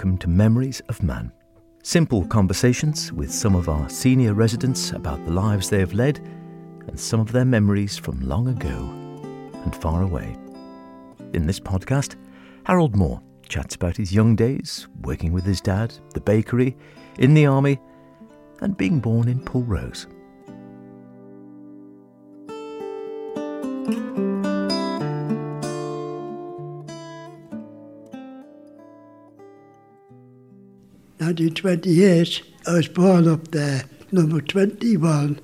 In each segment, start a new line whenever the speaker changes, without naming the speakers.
welcome to Memories of Mann. Simple conversations with some of our senior residents about the lives they have led and some of their memories from long ago and far away. In this podcast, Harold Moore chats about his young days, working with his dad, the bakery, in the army, and being born in Pulrose.
Nineteen twenty-eight, I was born up there, number twenty-one,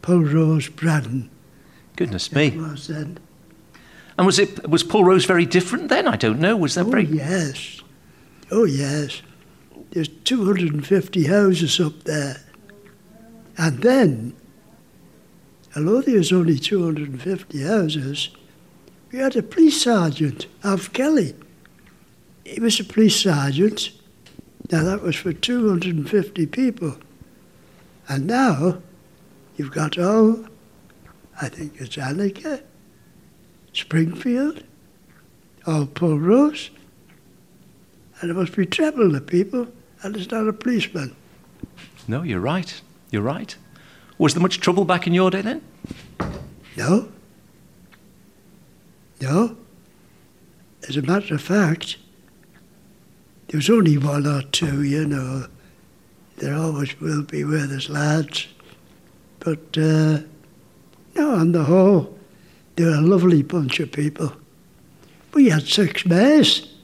Paul Rose Braddan.
Goodness me!
Was then.
And was it was Pulrose very different then? I don't know. Was that
Oh
very?
yes, oh yes. There's 250 houses up there, and then, although there was only 250 houses, we had a police sergeant, Alf Kelly. He was a police sergeant. Now that was for 250 people, and now you've got all. I think it's Anagh Coar, Springfield, all Pulrose, and it must be treble the people, and it's not a policeman.
No, you're right. You're right. Was there much trouble back in your day then?
No. No. As a matter of fact, there was only one or two, you know. There always will be where there's lads. But, uh, no, on the whole, they're a lovely bunch of people. We had six mares.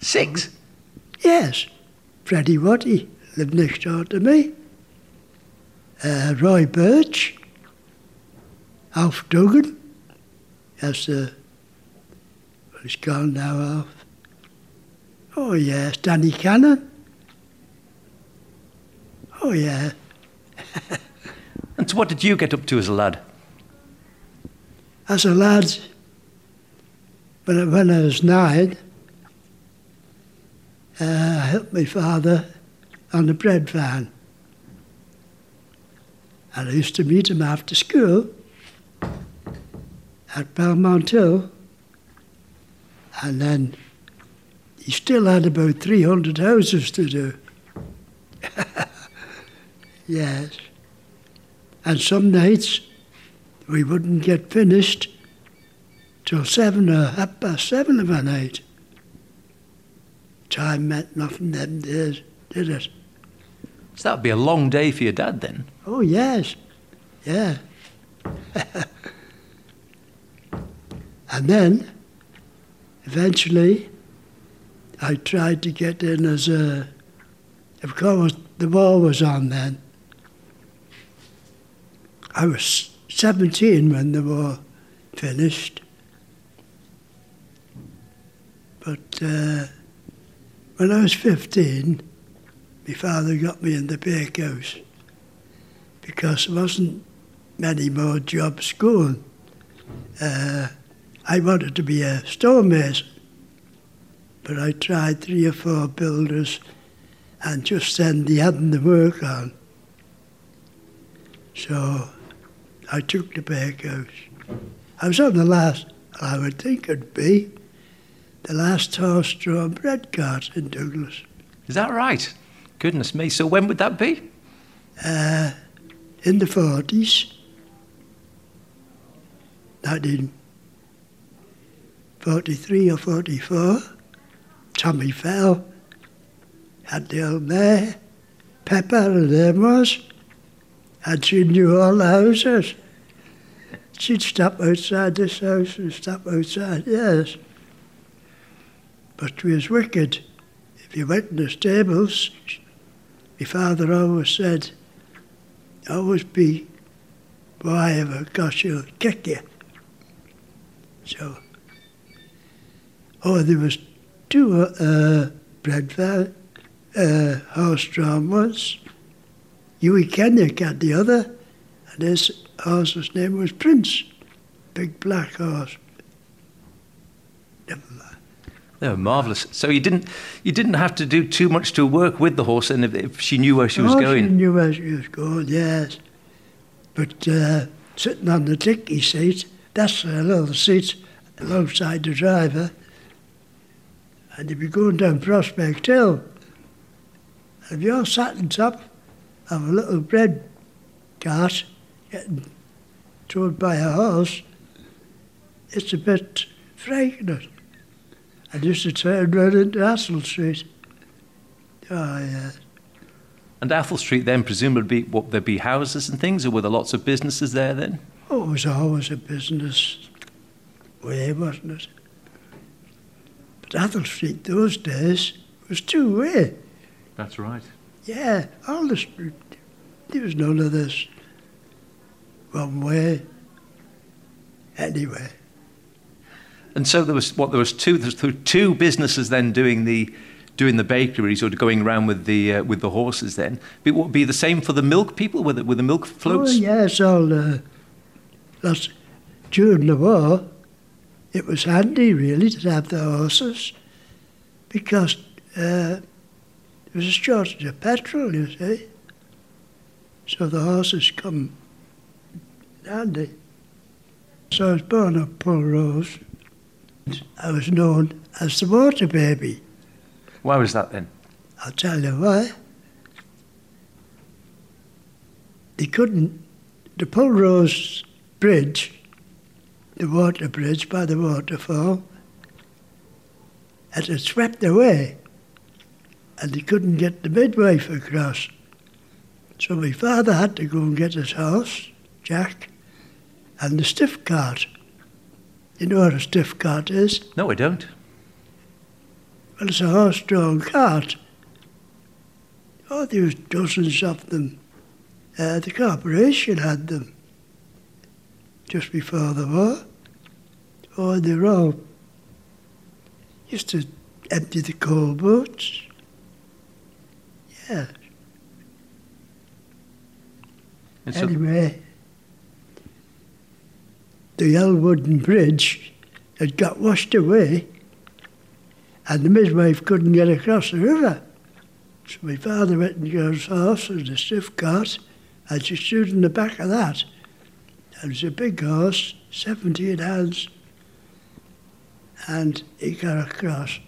Six.
Yes. Freddie Watty lived next door to me. Uh, Roy Birch. Alf Duggan. That's the. Well, he's gone now, Alf. Oh, yes. Danny Cannon. Oh, yeah.
And so what did you get up to as a lad?
As a lad, when I, when I was nine, uh, I helped my father on the bread van. And I used to meet him after school at Belmont Hill. And then he still had about 300 houses to do. yes. And some nights we wouldn't get finished till seven or half past seven of a night. Time meant nothing them days, did it?
So that would be a long day for your dad then.
Oh, yes. Yeah. and then, eventually, I tried to get in as a. Of course, the war was on then. I was 17 when the war finished. But uh, when I was 15, my father got me in the bakehouse because there wasn't many more jobs going. Uh, I wanted to be a stonemason, but I tried three or four builders, and just then they hadn't the work on. So I took the bakehouse. I was on the last, I would think it'd be, the last horse-drawn bread cart in Douglas.
Is that right? Goodness me. So when would that be?
uh, in the 40s, 1943 or 44, Tommy Fell had the old mare, Pepper, her name was, and she knew all the houses. She'd stop outside this house and stop outside, yes. But she was wicked. If you went in the stables, my father always said, always be whatever, because she'll kick you. So, oh, there was two uh, van, uh, horse-drawn ones. Huey Kennick had the other, and his horse's name was Prince, big black horse. Never mind.
They were marvellous. So you didn't you didn't have to do too much to work with the horse, and if, if she knew where she was
oh,
going.
She knew where she was going, yes. But uh, sitting on the dicky seat, that's a little seat alongside the driver. And if you're going down Prospect Hill, If you're sat on top of a little bread cart getting towed by a horse, it's a bit frightening. I used to turn round into Athol Street. Oh, yeah.
And Athol Street then presumably what there'd be houses and things, or were there lots of businesses there then?
Oh, it was always a business way, wasn't it? But Athol Street those days was two way.
That's right.
Yeah, all the street. There was none of this one way. Anyway.
And so there was what there was two there was two businesses then doing the doing the bakeries or going around with the uh, with the horses then. But would be the same for the milk people with the, with the milk floats?
Oh yes, all uh, that's during the war. It was handy really to have the horses because uh, there was a shortage of petrol, you see. So the horses come handy. So I was born at Rose. I was known as the water baby.
Why was that then?
I'll tell you why. They couldn't, the Pulrose Bridge, the water bridge by the waterfall, and it swept away and they couldn't get the midwife across. So my father had to go and get his horse, Jack, and the stiff cart. You know what a stiff cart is?
No, I don't.
Well, it's a horse-drawn cart. Oh, there was dozens of them. Uh, the corporation had them just before the war. Oh, they were all used to empty the coal boats. Yeah. Anyway, the old wooden bridge had got washed away and the midwife couldn't get across the river. So my father went and got his horse and a stiff cart and she stood in the back of that. And it was a big horse, 17 hands, and he got across.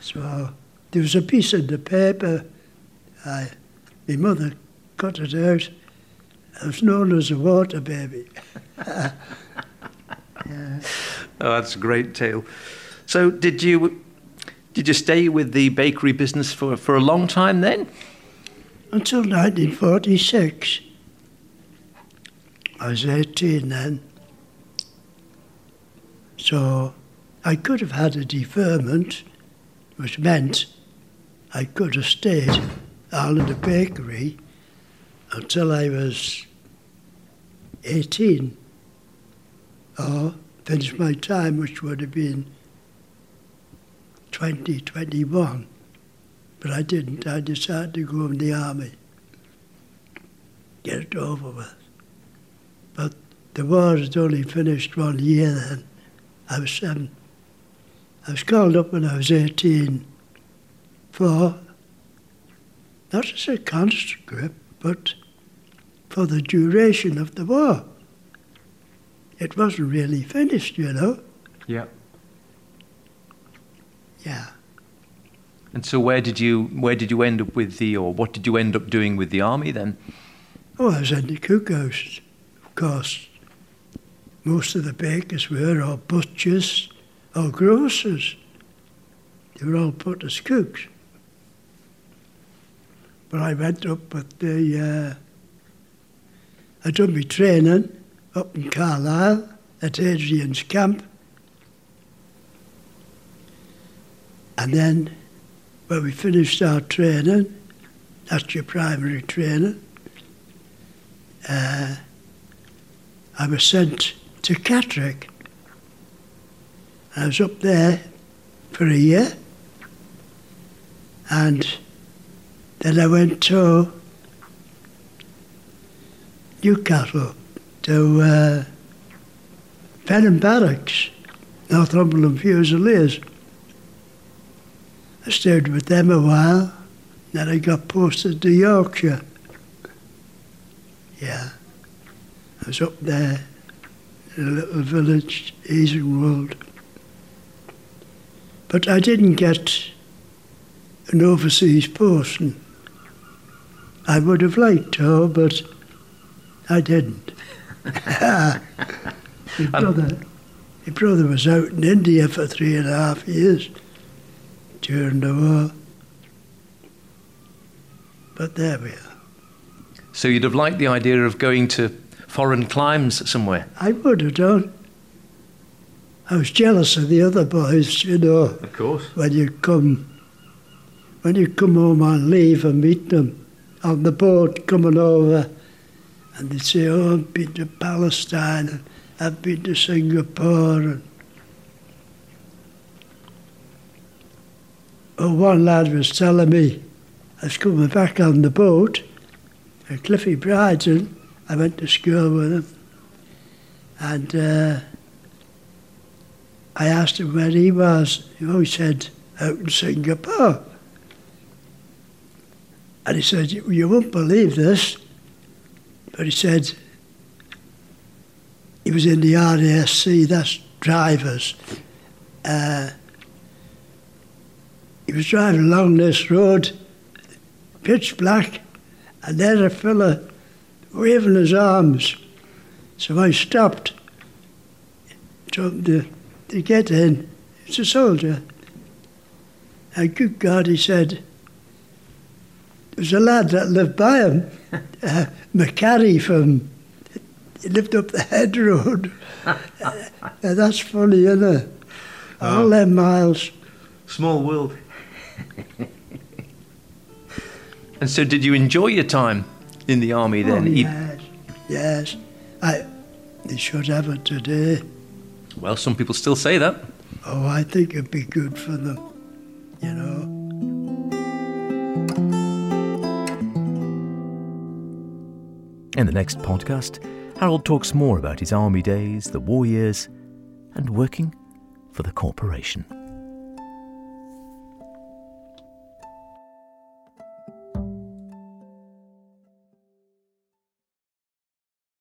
So there was a piece of the paper, I, my mother cut it out, I was known as a water baby. yeah.
Oh, that's a great tale. So, did you did you stay with the bakery business for, for a long time then?
Until 1946. I was 18 then. So I could have had a deferment, which meant I could have stayed out of the bakery until I was 18 or finish my time, which would have been 2021. But I didn't. I decided to go in the army, get it over with. But the war had only finished one year then. I was seven. I was called up when I was 18 for, not as a conscript, but for the duration of the war. It wasn't really finished, you know.
Yeah.
Yeah.
And so, where did you where did you end up with the, or what did you end up doing with the army then?
Oh, I was in the cookhouse, of course. Most of the bakers were all butchers or grocers. They were all put as cooks. But I went up with the uh, I done my training up in Carlisle at Hadrian's Camp. And then when we finished our training, that's your primary training, uh, I was sent to Catterick. I was up there for a year and then I went to Newcastle to uh, Fenham Barracks, Northumberland Fusiliers. I stayed with them a while, then I got posted to Yorkshire. Yeah, I was up there in a little village, Easingwold. But I didn't get an overseas post. And I would have liked to, but I didn't. my, um, brother, my brother was out in India for three and a half years during the war. But there we are.
So you'd have liked the idea of going to foreign climes somewhere?
I would have done. I was jealous of the other boys, you know.
Of course.
When you come, when you come home on leave and meet them on the boat coming over, and they say, "Oh, I've been to Palestine and I've been to Singapore." And one lad was telling me, I was coming back on the boat at Cliffy Brighton. I went to school with him, and. Uh, I asked him where he was. he always said, out in Singapore. And he said, You won't believe this. But he said, he was in the RASC, that's drivers. Uh, he was driving along this road, pitch black, and there's a fella waving his arms. So I stopped, told him to to get in. It's a soldier. And good God, he said, there was a lad that lived by him, uh, McCarry from, he lived up the head road. uh, that's funny, isn't it? All oh. them miles.
Small world. and so did you enjoy your time in the army then?
Oh, yes, yes. I, they should have it today.
Well, some people still say that.
Oh, I think it'd be good for them, you know.
In the next podcast, Harold talks more about his army days, the war years, and working for the corporation.